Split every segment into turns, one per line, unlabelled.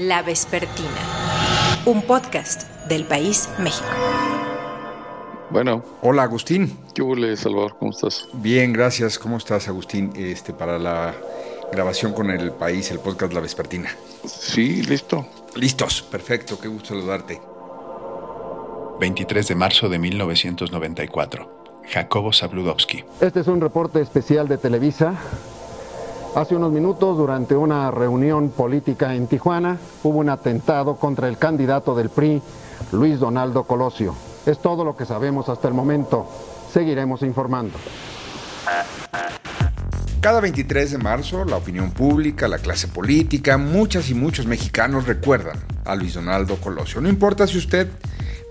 La Vespertina, un podcast del País México.
Bueno.
Hola Agustín.
¿Qué huele, Salvador? ¿Cómo estás?
Bien, gracias. ¿Cómo estás, Agustín? Este, para la grabación con el país, el podcast La Vespertina.
Sí, listo.
Listos, perfecto, qué gusto saludarte.
23 de marzo de 1994. Jacobo Zabludowski.
Este es un reporte especial de Televisa. Hace unos minutos, durante una reunión política en Tijuana, hubo un atentado contra el candidato del PRI, Luis Donaldo Colosio. Es todo lo que sabemos hasta el momento. Seguiremos informando.
Cada 23 de marzo, la opinión pública, la clase política, muchas y muchos mexicanos recuerdan a Luis Donaldo Colosio. No importa si usted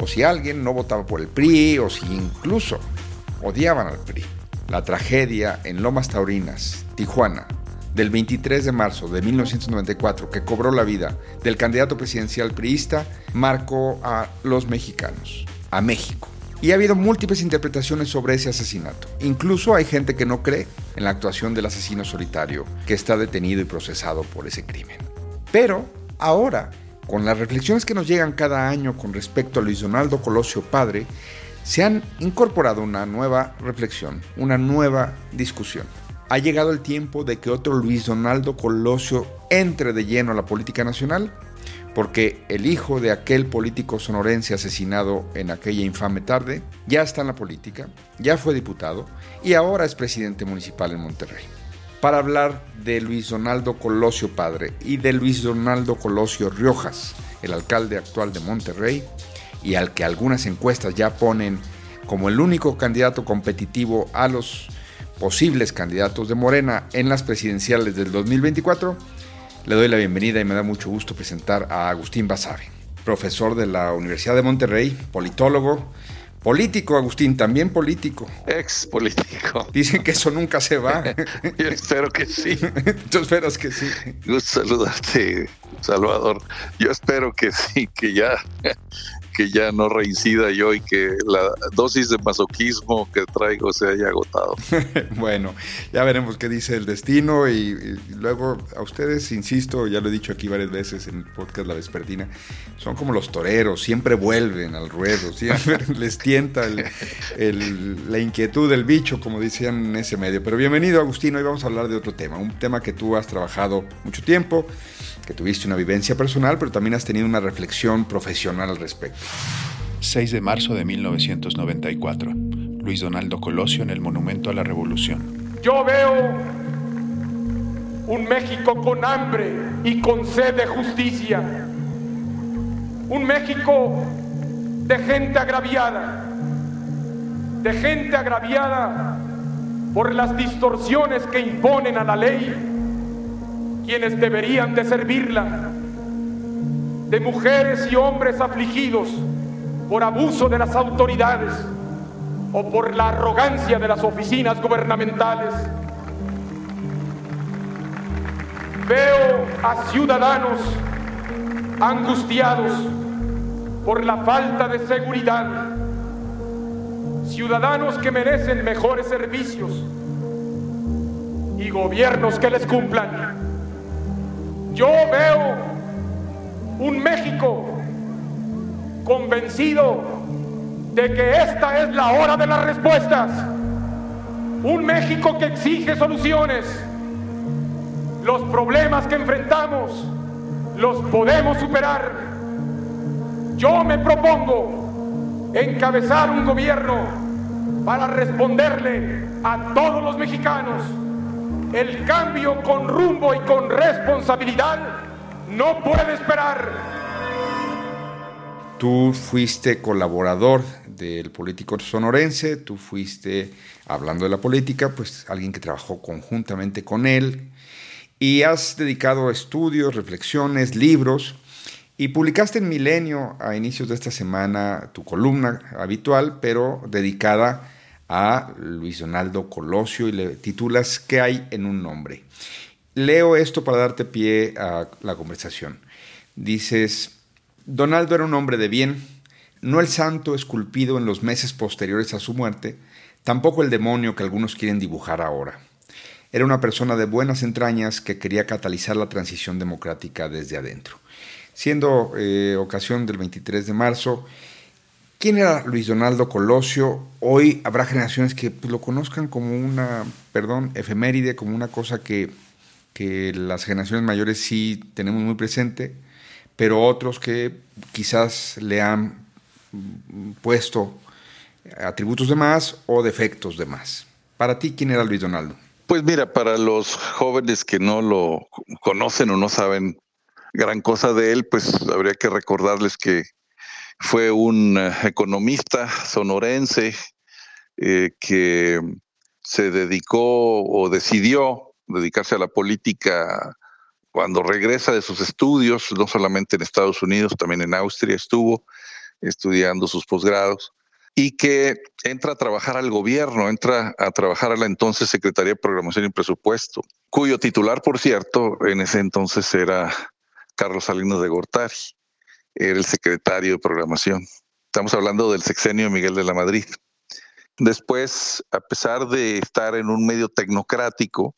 o si alguien no votaba por el PRI o si incluso odiaban al PRI. La tragedia en Lomas Taurinas, Tijuana, del 23 de marzo de 1994, que cobró la vida del candidato presidencial priista, marcó a los mexicanos, a México. Y ha habido múltiples interpretaciones sobre ese asesinato. Incluso hay gente que no cree en la actuación del asesino solitario que está detenido y procesado por ese crimen. Pero ahora, con las reflexiones que nos llegan cada año con respecto a Luis Donaldo Colosio Padre, se han incorporado una nueva reflexión, una nueva discusión. Ha llegado el tiempo de que otro Luis Donaldo Colosio entre de lleno a la política nacional porque el hijo de aquel político sonorense asesinado en aquella infame tarde ya está en la política, ya fue diputado y ahora es presidente municipal en Monterrey. Para hablar de Luis Donaldo Colosio padre y de Luis Donaldo Colosio Riojas, el alcalde actual de Monterrey, y al que algunas encuestas ya ponen como el único candidato competitivo a los posibles candidatos de Morena en las presidenciales del 2024, le doy la bienvenida y me da mucho gusto presentar a Agustín Basabe, profesor de la Universidad de Monterrey, politólogo, político, Agustín, también político.
Ex político.
Dicen que eso nunca se va.
Yo espero que sí.
Tú esperas que sí.
Gusto saludarte, Salvador. Yo espero que sí, que ya que ya no reincida yo y que la dosis de masoquismo que traigo se haya agotado.
bueno, ya veremos qué dice el destino y, luego a ustedes, insisto, ya lo he dicho aquí varias veces en el podcast La Vespertina, son como los toreros, siempre vuelven al ruedo, siempre les tienta el, la inquietud del bicho, como decían en ese medio. Pero bienvenido Agustín, hoy vamos a hablar de otro tema, un tema que tú has trabajado mucho tiempo que tuviste una vivencia personal, pero también has tenido una reflexión profesional al respecto.
6 de marzo de 1994. Luis Donaldo Colosio en el Monumento a la Revolución.
Yo veo un México con hambre y con sed de justicia. Un México de gente agraviada. De gente agraviada por las distorsiones que imponen a la ley quienes deberían de servirla, de mujeres y hombres afligidos por abuso de las autoridades o por la arrogancia de las oficinas gubernamentales. Veo a ciudadanos angustiados por la falta de seguridad, ciudadanos que merecen mejores servicios y gobiernos que les cumplan. Yo veo un México convencido de que esta es la hora de las respuestas. Un México que exige soluciones. Los problemas que enfrentamos los podemos superar. Yo me propongo encabezar un gobierno para responderle a todos los mexicanos el cambio con rumbo y con responsabilidad no puede esperar.
Tú fuiste colaborador del político sonorense, tú fuiste, hablando de la política, pues alguien que trabajó conjuntamente con él y has dedicado estudios, reflexiones, libros y publicaste en Milenio a inicios de esta semana tu columna habitual, pero dedicada a Luis Donaldo Colosio y le titulas ¿Qué hay en un nombre? Leo esto para darte pie a la conversación. Dices, Donaldo era un hombre de bien, no el santo esculpido en los meses posteriores a su muerte, tampoco el demonio que algunos quieren dibujar ahora. Era una persona de buenas entrañas que quería catalizar la transición democrática desde adentro. Siendo eh, ocasión del 23 de marzo, ¿quién era Luis Donaldo Colosio? Hoy habrá generaciones que pues, lo conozcan como una, perdón, efeméride, como una cosa que, que las generaciones mayores sí tenemos muy presente, pero otros que quizás le han puesto atributos de más o defectos de más. Para ti, ¿quién era Luis Donaldo?
Pues mira, para los jóvenes que no lo conocen o no saben gran cosa de él, pues habría que recordarles que fue un eh, economista sonorense eh, que se dedicó o decidió dedicarse a la política cuando regresa de sus estudios, no solamente en Estados Unidos, también en Austria estuvo estudiando sus posgrados y que entra a trabajar al gobierno, entra a trabajar a la entonces Secretaría de Programación y Presupuesto, cuyo titular, por cierto, en ese entonces era Carlos Salinas de Gortari, era el secretario de Programación. Estamos hablando del sexenio Miguel de la Madrid. Después, a pesar de estar en un medio tecnocrático,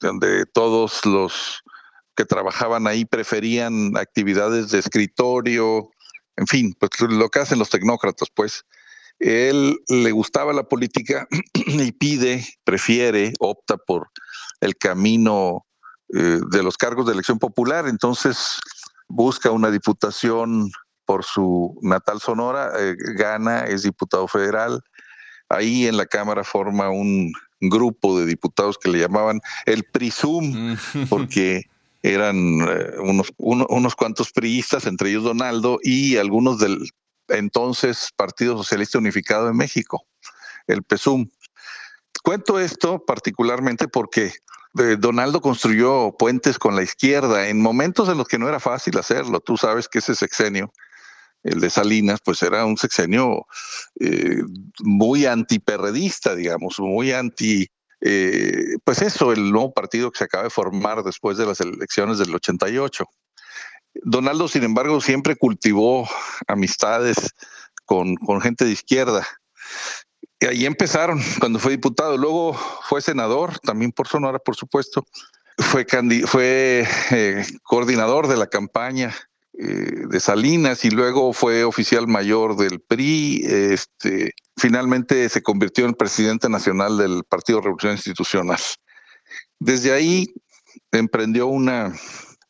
donde todos los que trabajaban ahí preferían actividades de escritorio, en fin, pues lo que hacen los tecnócratas, pues, él le gustaba la política y pide, prefiere, opta por el camino eh, de los cargos de elección popular. Entonces busca una diputación por su natal Sonora, eh, gana, es diputado federal. Ahí en la Cámara forma un grupo de diputados que le llamaban el PRISUM, porque eran eh, unos, unos cuantos priistas, entre ellos Donaldo, y algunos del entonces Partido Socialista Unificado de México, el PESUM. Cuento esto particularmente porque eh, Donaldo construyó puentes con la izquierda en momentos en los que no era fácil hacerlo. Tú sabes que ese sexenio, el de Salinas, pues era un sexenio eh, muy antiperredista, digamos, muy anti, eh, pues eso, el nuevo partido que se acaba de formar después de las elecciones del 88. Donaldo, sin embargo, siempre cultivó amistades con, gente de izquierda. Y ahí empezaron cuando fue diputado. Luego fue senador, también por Sonora, por supuesto. Fue, eh, coordinador de la campaña eh, de Salinas y luego fue oficial mayor del PRI. Este, finalmente se convirtió en presidente nacional del Partido Revolución Institucional. Desde ahí emprendió una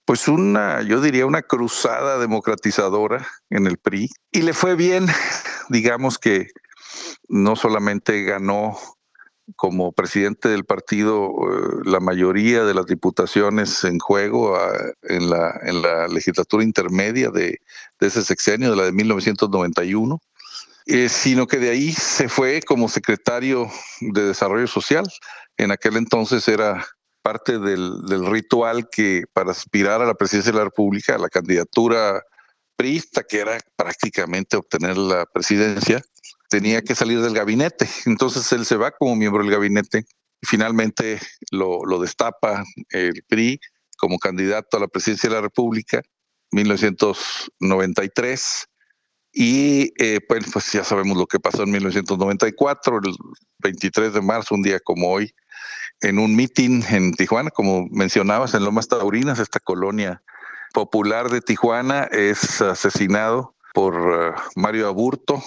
pues una, yo diría, una cruzada democratizadora en el PRI. Y le fue bien, digamos que no solamente ganó como presidente del partido eh, la mayoría de las diputaciones en juego en, la, en la legislatura intermedia de, ese sexenio, de la de 1991, eh, sino que de ahí se fue como secretario de Desarrollo Social. En aquel entonces era parte del, ritual que para aspirar a la presidencia de la República, la candidatura priista, que era prácticamente obtener la presidencia, tenía que salir del gabinete. Entonces él se va como miembro del gabinete y finalmente lo, destapa el PRI como candidato a la presidencia de la República, 1993. Y eh, pues, pues ya sabemos lo que pasó en 1994, el 23 de marzo, un día como hoy, en un meeting en Tijuana, como mencionabas, en Lomas Taurinas, esta colonia popular de Tijuana, es asesinado por eh, Mario Aburto.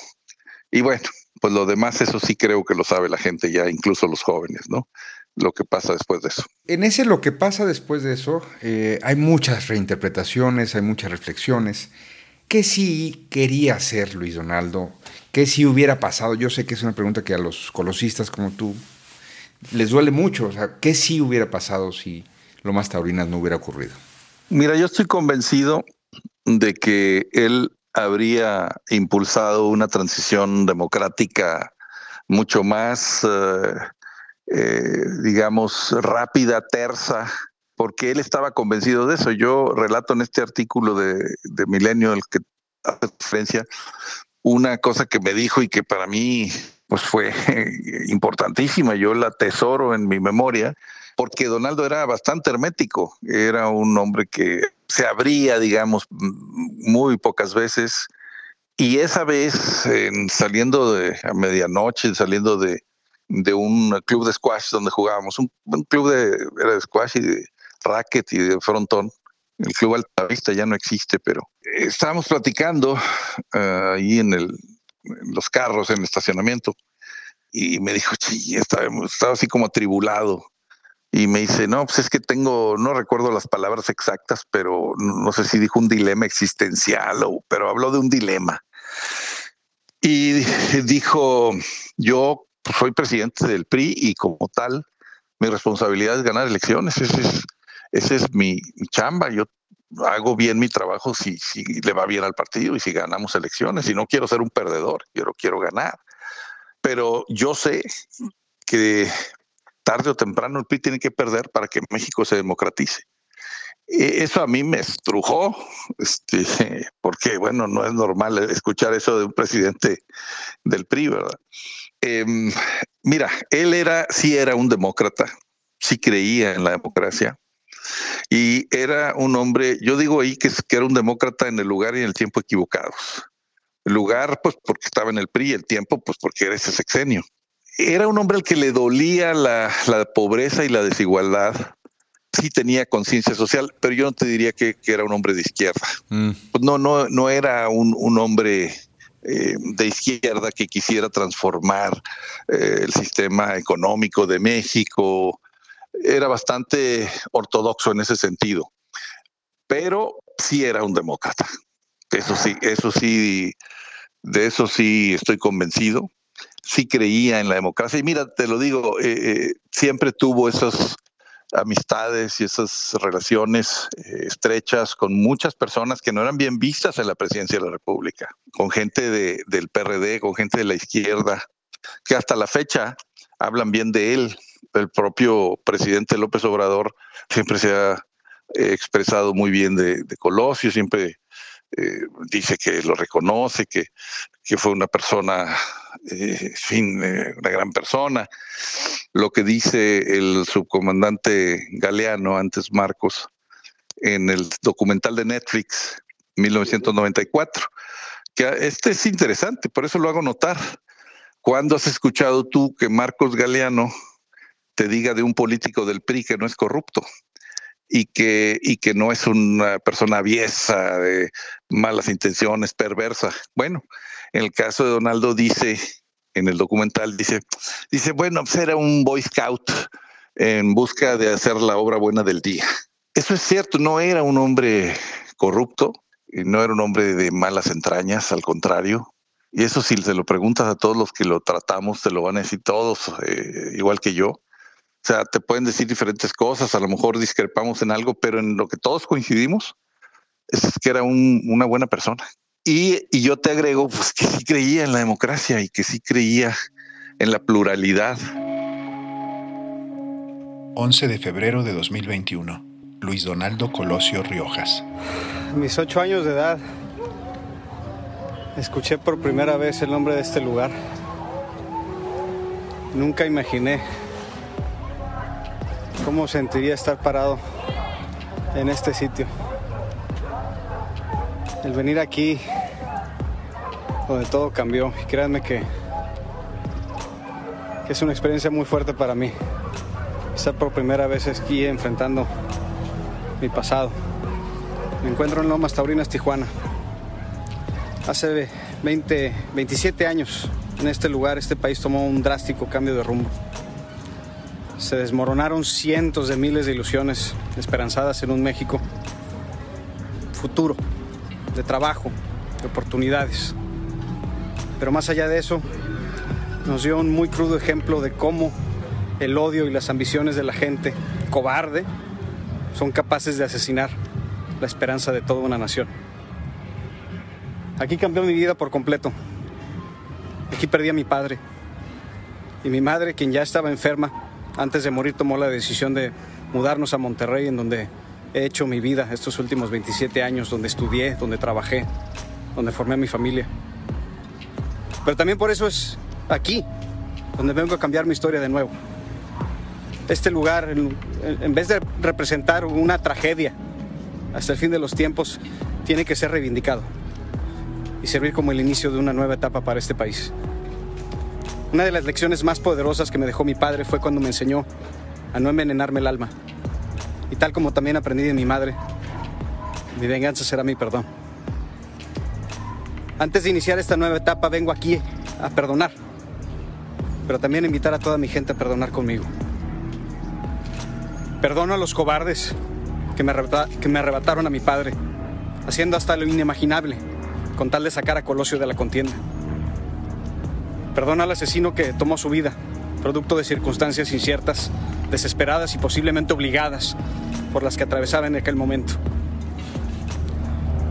Y bueno, pues lo demás, eso sí creo que lo sabe la gente ya, incluso los jóvenes, ¿no? Lo que pasa después de eso.
En ese lo que pasa después de eso, eh, hay muchas reinterpretaciones, hay muchas reflexiones. ¿Qué sí quería hacer Luis Donaldo? ¿Qué sí hubiera pasado? Yo sé que es una pregunta que a los colosistas como tú les duele mucho. O sea, ¿qué sí hubiera pasado si Lomas Taurinas no hubiera ocurrido?
Mira, yo estoy convencido de que él habría impulsado una transición democrática mucho más, eh, eh, digamos, rápida, tersa, porque él estaba convencido de eso. Yo relato en este artículo de, de Milenio, el que hace referencia, una cosa que me dijo y que para mí pues fue importantísima. Yo la tesoro en mi memoria porque Donaldo era bastante hermético, era un hombre que se abría, digamos, muy pocas veces. Y esa vez, saliendo de a medianoche, saliendo de, de un club de squash donde jugábamos, un, club de, era de squash y de racket y de frontón. El club Altavista ya no existe, pero estábamos platicando uh, ahí en, el, en los carros, en el estacionamiento, y me dijo, sí, estaba, estaba así como atribulado. Y me dice, no, pues es que tengo, no recuerdo las palabras exactas, pero no sé si dijo un dilema existencial o, pero habló de un dilema. Y dijo, yo soy presidente del PRI y como tal, mi responsabilidad es ganar elecciones. Ese es, ese es mi, chamba. Yo hago bien mi trabajo si, si le va bien al partido y si ganamos elecciones. Y no quiero ser un perdedor, quiero, quiero ganar. Pero yo sé que tarde o temprano el PRI tiene que perder para que México se democratice. E, eso a mí me estrujó, este, porque bueno, no es normal escuchar eso de un presidente del PRI, ¿verdad? Em, mira, él era, sí era un demócrata, sí creía en la democracia y era un hombre, yo digo ahí que, que era un demócrata en el lugar y en el tiempo equivocados. El lugar, pues porque estaba en el PRI, el tiempo, pues porque era ese sexenio. Era un hombre al que le dolía la, la pobreza y la desigualdad, sí tenía conciencia social, pero yo no te diría que, era un hombre de izquierda. Mm. Pues no, no, no era un, un hombre eh, de izquierda que quisiera transformar eh, el sistema económico de México. Era bastante ortodoxo en ese sentido, pero sí era un demócrata. Eso sí, eso sí, de eso sí estoy convencido. Sí creía en la democracia. Y mira, te lo digo, eh, siempre tuvo esos amistades y esas relaciones eh, estrechas con muchas personas que no eran bien vistas en la presidencia de la República, con gente de, del PRD, con gente de la izquierda, que hasta la fecha hablan bien de él. El propio presidente López Obrador siempre se ha eh, expresado muy bien de, Colosio, siempre eh, dice que lo reconoce, que, que fue una persona, eh, fin, una gran persona lo que dice el subcomandante Galeano, antes Marcos, en el documental de Netflix 1994, que este es interesante, por eso lo hago notar. ¿Cuándo has escuchado tú que Marcos Galeano te diga de un político del PRI que no es corrupto? Y que, y que no es una persona aviesa, de malas intenciones, perversa. Bueno, en el caso de Donaldo dice en el documental, dice, dice, bueno, pues era un Boy Scout en busca de hacer la obra buena del día. Eso es cierto, no era un hombre corrupto, no era un hombre de malas entrañas, al contrario. Y eso si se lo preguntas a todos los que lo tratamos, te lo van a decir todos, eh, igual que yo. O sea, te pueden decir diferentes cosas, a lo mejor discrepamos en algo, pero en lo que todos coincidimos es que era una buena persona. Y, yo te agrego pues, que sí creía en la democracia y que sí creía en la pluralidad.
11 de febrero de 2021. Luis Donaldo Colosio Riojas.
A mis ocho años de edad, escuché por primera vez el nombre de este lugar. Nunca imaginé cómo sentiría estar parado en este sitio el venir aquí donde todo cambió y créanme que, que es una experiencia muy fuerte para mí estar por primera vez aquí enfrentando mi pasado. Me encuentro en Lomas Taurinas, Tijuana. Hace 20, 27 años en este lugar este país tomó un drástico cambio de rumbo. Se desmoronaron cientos de miles de ilusiones esperanzadas en un México futuro, de trabajo, de oportunidades. Pero más allá de eso, nos dio un muy crudo ejemplo de cómo el odio y las ambiciones de la gente cobarde son capaces de asesinar la esperanza de toda una nación. Aquí cambió mi vida por completo. Aquí perdí a mi padre. Y mi madre, quien ya estaba enferma, antes de morir tomó la decisión de mudarnos a Monterrey, en donde he hecho mi vida estos últimos 27 años, donde estudié, donde trabajé, donde formé mi familia. Pero también por eso es aquí, donde vengo a cambiar mi historia de nuevo. Este lugar, en, vez de representar una tragedia hasta el fin de los tiempos, tiene que ser reivindicado y servir como el inicio de una nueva etapa para este país. Una de las lecciones más poderosas que me dejó mi padre fue cuando me enseñó a no envenenarme el alma. Y tal como también aprendí de mi madre, mi venganza será mi perdón. Antes de iniciar esta nueva etapa vengo aquí a perdonar, pero también a invitar a toda mi gente a perdonar conmigo. Perdono a los cobardes que me, que me arrebataron a mi padre, haciendo hasta lo inimaginable con tal de sacar a Colosio de la contienda. Perdono al asesino que tomó su vida, producto de circunstancias inciertas, desesperadas y posiblemente obligadas por las que atravesaba en aquel momento.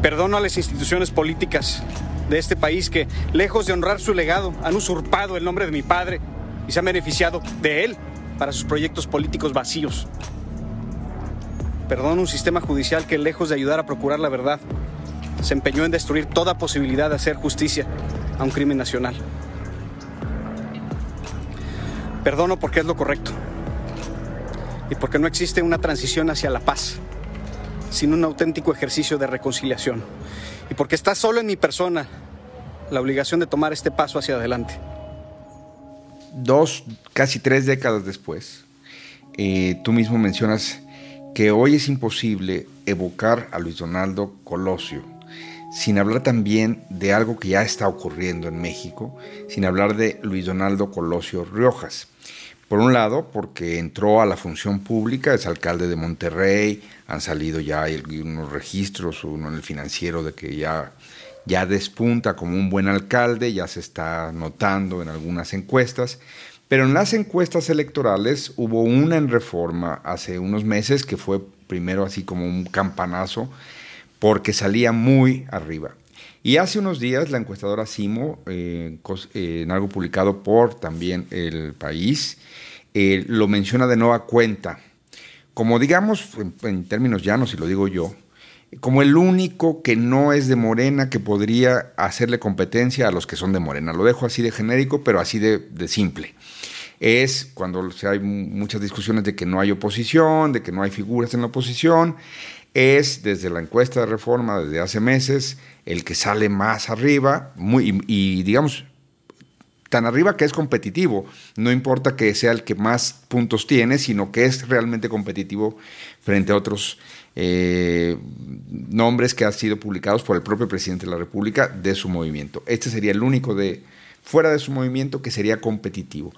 Perdono a las instituciones políticas de este país que, lejos de honrar su legado, han usurpado el nombre de mi padre y se han beneficiado de él para sus proyectos políticos vacíos. Perdono un sistema judicial que, lejos de ayudar a procurar la verdad, se empeñó en destruir toda posibilidad de hacer justicia a un crimen nacional. Perdono porque es lo correcto y porque no existe una transición hacia la paz sin un auténtico ejercicio de reconciliación y porque está solo en mi persona la obligación de tomar este paso hacia adelante.
Dos, casi tres décadas después, eh, tú mismo mencionas que hoy es imposible evocar a Luis Donaldo Colosio sin hablar también de algo que ya está ocurriendo en México, sin hablar de Luis Donaldo Colosio Riojas. Por un lado, porque entró a la función pública, es alcalde de Monterrey, han salido ya unos registros, uno en el financiero de que ya, ya despunta como un buen alcalde, ya se está notando en algunas encuestas, pero en las encuestas electorales hubo una en reforma hace unos meses que fue primero así como un campanazo, porque salía muy arriba. Y hace unos días la encuestadora Simo, eh, eh, en algo publicado por también el país, eh, lo menciona de nueva cuenta, como digamos, en, términos llanos, y lo digo yo, como el único que no es de Morena que podría hacerle competencia a los que son de Morena. Lo dejo así de genérico, pero así de, de simple. Es cuando hay muchas discusiones de que no hay oposición, de que no hay figuras en la oposición, es desde la encuesta de reforma desde hace meses el que sale más arriba muy, y, digamos tan arriba que es competitivo. No importa que sea el que más puntos tiene, sino que es realmente competitivo frente a otros eh, nombres que han sido publicados por el propio presidente de la República de su movimiento. Este sería el único de fuera de su movimiento que sería competitivo.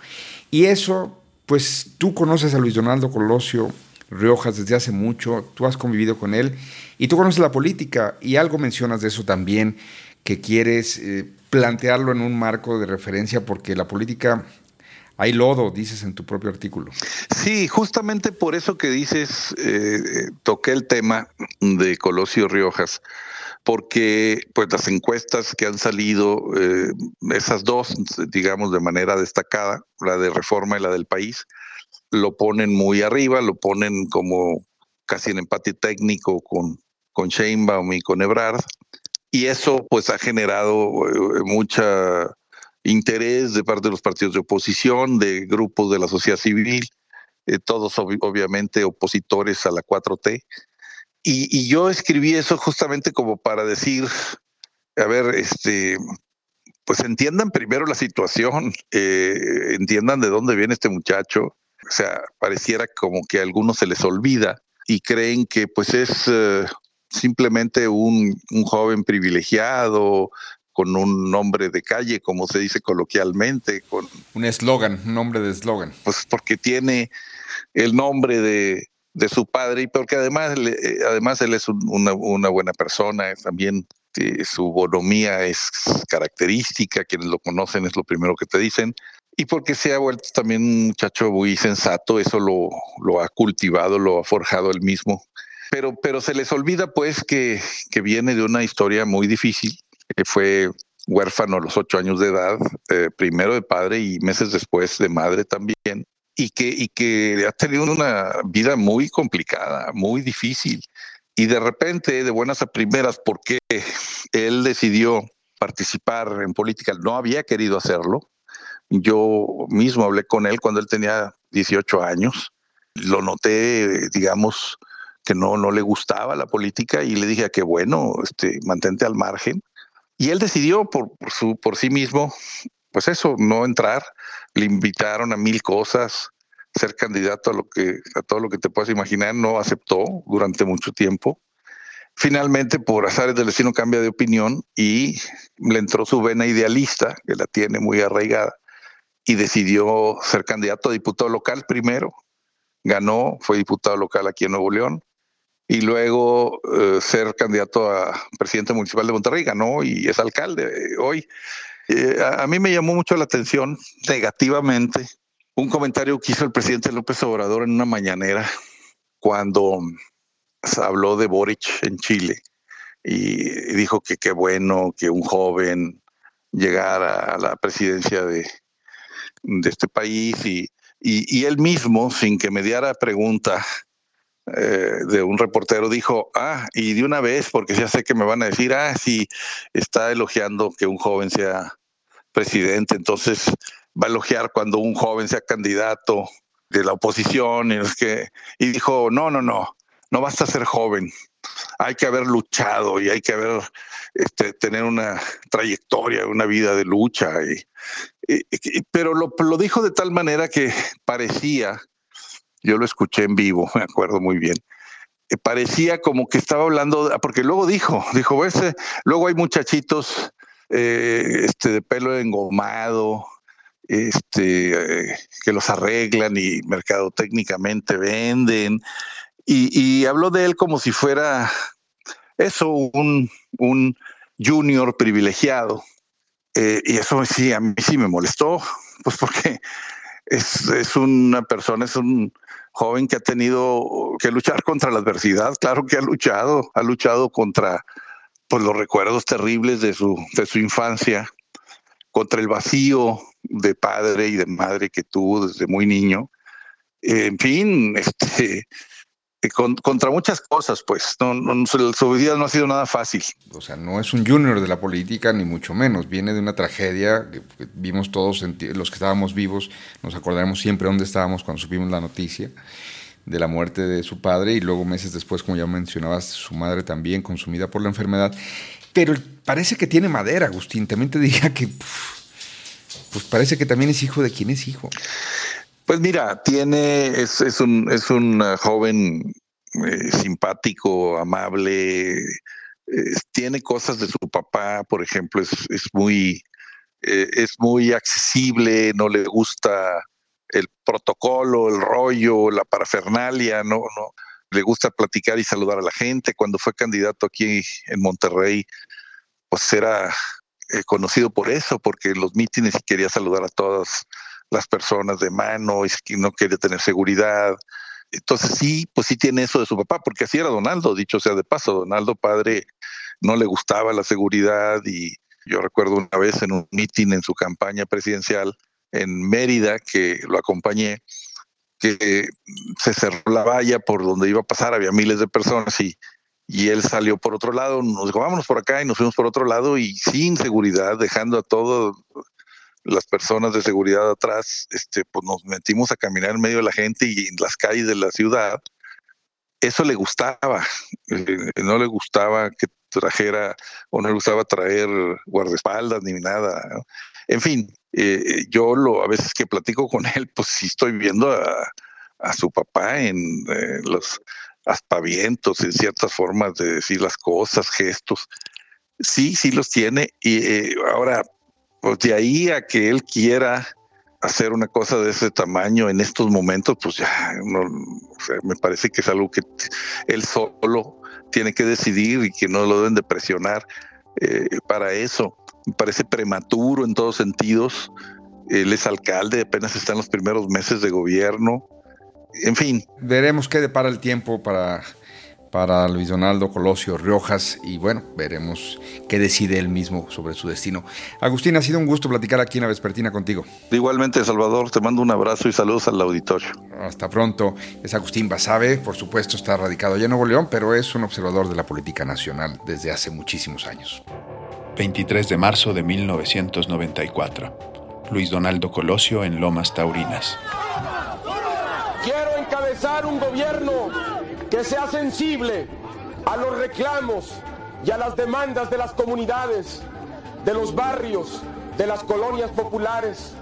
Y eso, pues tú conoces a Luis Donaldo Colosio Riojas desde hace mucho, tú has convivido con él y tú conoces la política y algo mencionas de eso también, que quieres eh, plantearlo en un marco de referencia porque la política hay lodo, dices en tu propio artículo.
Sí, justamente por eso que dices, eh, toqué el tema de Colosio Riojas, porque pues las encuestas que han salido, eh, esas dos, digamos, de manera destacada, la de Reforma y la del país, lo ponen muy arriba, lo ponen como casi en empate técnico con, con Sheinbaum y con Ebrard. Y eso pues ha generado eh, mucha interés de parte de los partidos de oposición, de grupos de la sociedad civil, eh, todos obviamente opositores a la 4T. Y, yo escribí eso justamente como para decir, a ver, este, pues entiendan primero la situación, eh, entiendan de dónde viene este muchacho, o sea, pareciera como que a algunos se les olvida y creen que pues es eh, simplemente un, joven privilegiado con un nombre de calle, como se dice coloquialmente, con
un eslogan, un nombre de eslogan.
Pues porque tiene el nombre de, su padre y porque además, eh, además él es una, una, buena persona, también eh, su bonomía es característica, quienes lo conocen es lo primero que te dicen, y porque se ha vuelto también un muchacho muy sensato, eso lo, lo ha cultivado, lo ha forjado él mismo. Pero, pero se les olvida pues que, que viene de una historia muy difícil, que fue huérfano a los ocho años de edad, eh, primero de padre y meses después de madre también, y que, y que ha tenido una vida muy complicada, muy difícil. Y de repente, de buenas a primeras, porque él decidió participar en política, no había querido hacerlo, yo mismo hablé con él cuando él tenía 18 años. Lo noté, digamos, que no, no le gustaba la política y le dije que bueno, este, mantente al margen. Y él decidió por, su, por sí mismo pues eso, no entrar. Le invitaron a mil cosas, ser candidato a lo que a todo lo que te puedas imaginar, no aceptó durante mucho tiempo. Finalmente, por azares del destino, cambia de opinión y le entró su vena idealista, que la tiene muy arraigada, y decidió ser candidato a diputado local primero. Ganó, fue diputado local aquí en Nuevo León, y luego eh, ser candidato a presidente municipal de Monterrey, ganó y es alcalde hoy. Eh, a, a, mí me llamó mucho la atención negativamente un comentario que hizo el presidente López Obrador en una mañanera cuando habló de Boric en Chile y dijo que qué bueno que un joven llegara a la presidencia de, de este país y, y, él mismo, sin que mediara pregunta eh, de un reportero, dijo, ah, y de una vez, porque ya sé que me van a decir, ah, sí, está elogiando que un joven sea presidente, entonces va a elogiar cuando un joven sea candidato de la oposición y, es que, y dijo, no, no, no, no basta ser joven, hay que haber luchado y hay que haber, este, tener una trayectoria, una vida de lucha. Pero lo, dijo de tal manera que parecía, yo lo escuché en vivo, me acuerdo muy bien, parecía como que estaba hablando, porque luego dijo, dijo, ese, luego hay muchachitos eh, este, de pelo engomado, este, eh, que los arreglan y mercado técnicamente venden. Y, y, habló de él como si fuera eso, un, un junior privilegiado. Eh, y eso sí, a mí sí me molestó, pues porque es, es una persona, es un joven que ha tenido que luchar contra la adversidad, claro que ha luchado, ha luchado contra pues, los recuerdos terribles de su, de su infancia, contra el vacío de padre y de madre que tuvo desde muy niño. En fin, este, con, contra muchas cosas, pues. No, no, su vida no ha sido nada fácil.
O sea, no es un junior de la política, ni mucho menos. Viene de una tragedia que, que vimos todos, los que estábamos vivos, nos acordaremos siempre dónde estábamos cuando supimos la noticia de la muerte de su padre y luego meses después, como ya mencionabas, su madre también consumida por la enfermedad. Pero parece que tiene madera, Agustín. También te diría que, pues parece que también es hijo de quien es hijo.
Pues mira, tiene, es, es un, es un joven eh, simpático, amable, tiene cosas de su papá, por ejemplo, es, es muy, eh, es muy accesible, no le gusta el protocolo, el rollo, la parafernalia, no, no, le gusta platicar y saludar a la gente. Cuando fue candidato aquí en Monterrey, pues era eh, conocido por eso, porque en los mítines quería saludar a todas las personas de mano y no quería tener seguridad. Entonces sí, pues sí tiene eso de su papá, porque así era Donaldo, dicho sea de paso, Donaldo padre no le gustaba la seguridad y yo recuerdo una vez en un mitin en su campaña presidencial en Mérida que lo acompañé, que se cerró la valla por donde iba a pasar, había miles de personas y, y él salió por otro lado, nos dijo, vámonos por acá y nos fuimos por otro lado y sin seguridad, dejando a todas las personas de seguridad atrás, este, pues nos metimos a caminar en medio de la gente y en las calles de la ciudad. Eso le gustaba, eh, no le gustaba que trajera o no le gustaba traer guardaespaldas ni nada. En fin, eh, yo lo, a veces que platico con él, pues sí estoy viendo a, a su papá en los aspavientos, en ciertas formas de decir las cosas, gestos. Sí, sí los tiene. Y eh, ahora, pues de ahí a que él quiera hacer una cosa de ese tamaño en estos momentos, pues ya no, me parece que es algo que él solo tiene que decidir y que no lo deben de presionar eh, para eso me parece prematuro en todos sentidos. Él es alcalde, apenas está en los primeros meses de gobierno. En fin.
Veremos qué depara el tiempo para, para Luis Donaldo Colosio Riojas y bueno, veremos qué decide él mismo sobre su destino. Agustín, ha sido un gusto platicar aquí en la Vespertina contigo.
Igualmente, Salvador, te mando un abrazo y saludos al auditorio.
Hasta pronto. Es Agustín Basabe, por supuesto está radicado allá en Nuevo León, pero es un observador de la política nacional desde hace muchísimos años.
23 de marzo de 1994. Luis Donaldo Colosio en Lomas Taurinas.
Quiero encabezar un gobierno que sea sensible a los reclamos y a las demandas de las comunidades, de los barrios,
de las colonias populares.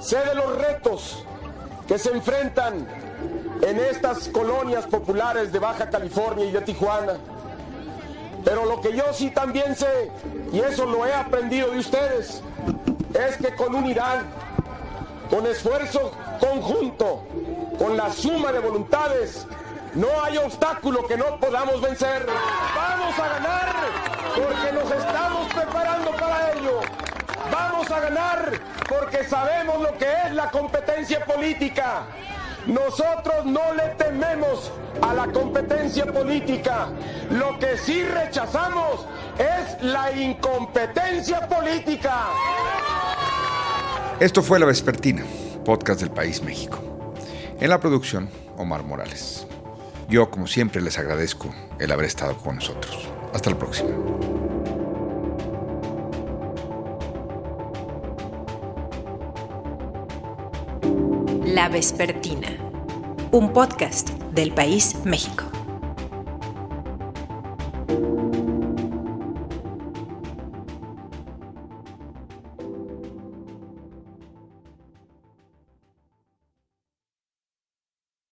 Sé de los retos que se enfrentan en estas colonias populares de Baja California y de Tijuana. Pero lo que yo sí también sé, y eso lo he aprendido de ustedes, es que con unidad, con esfuerzo conjunto, con la suma de voluntades, no hay obstáculo que no podamos vencer. Vamos a ganar porque nos estamos preparando para ello. Vamos a ganar porque sabemos lo que es la competencia política. Nosotros no le tememos a la competencia política. Lo que sí rechazamos es la incompetencia política.
Esto fue La Vespertina, podcast del País México. En la producción, Omar Morales. Yo, como siempre, les agradezco el haber estado con nosotros. Hasta la próxima.
La Vespertina, un podcast del País México.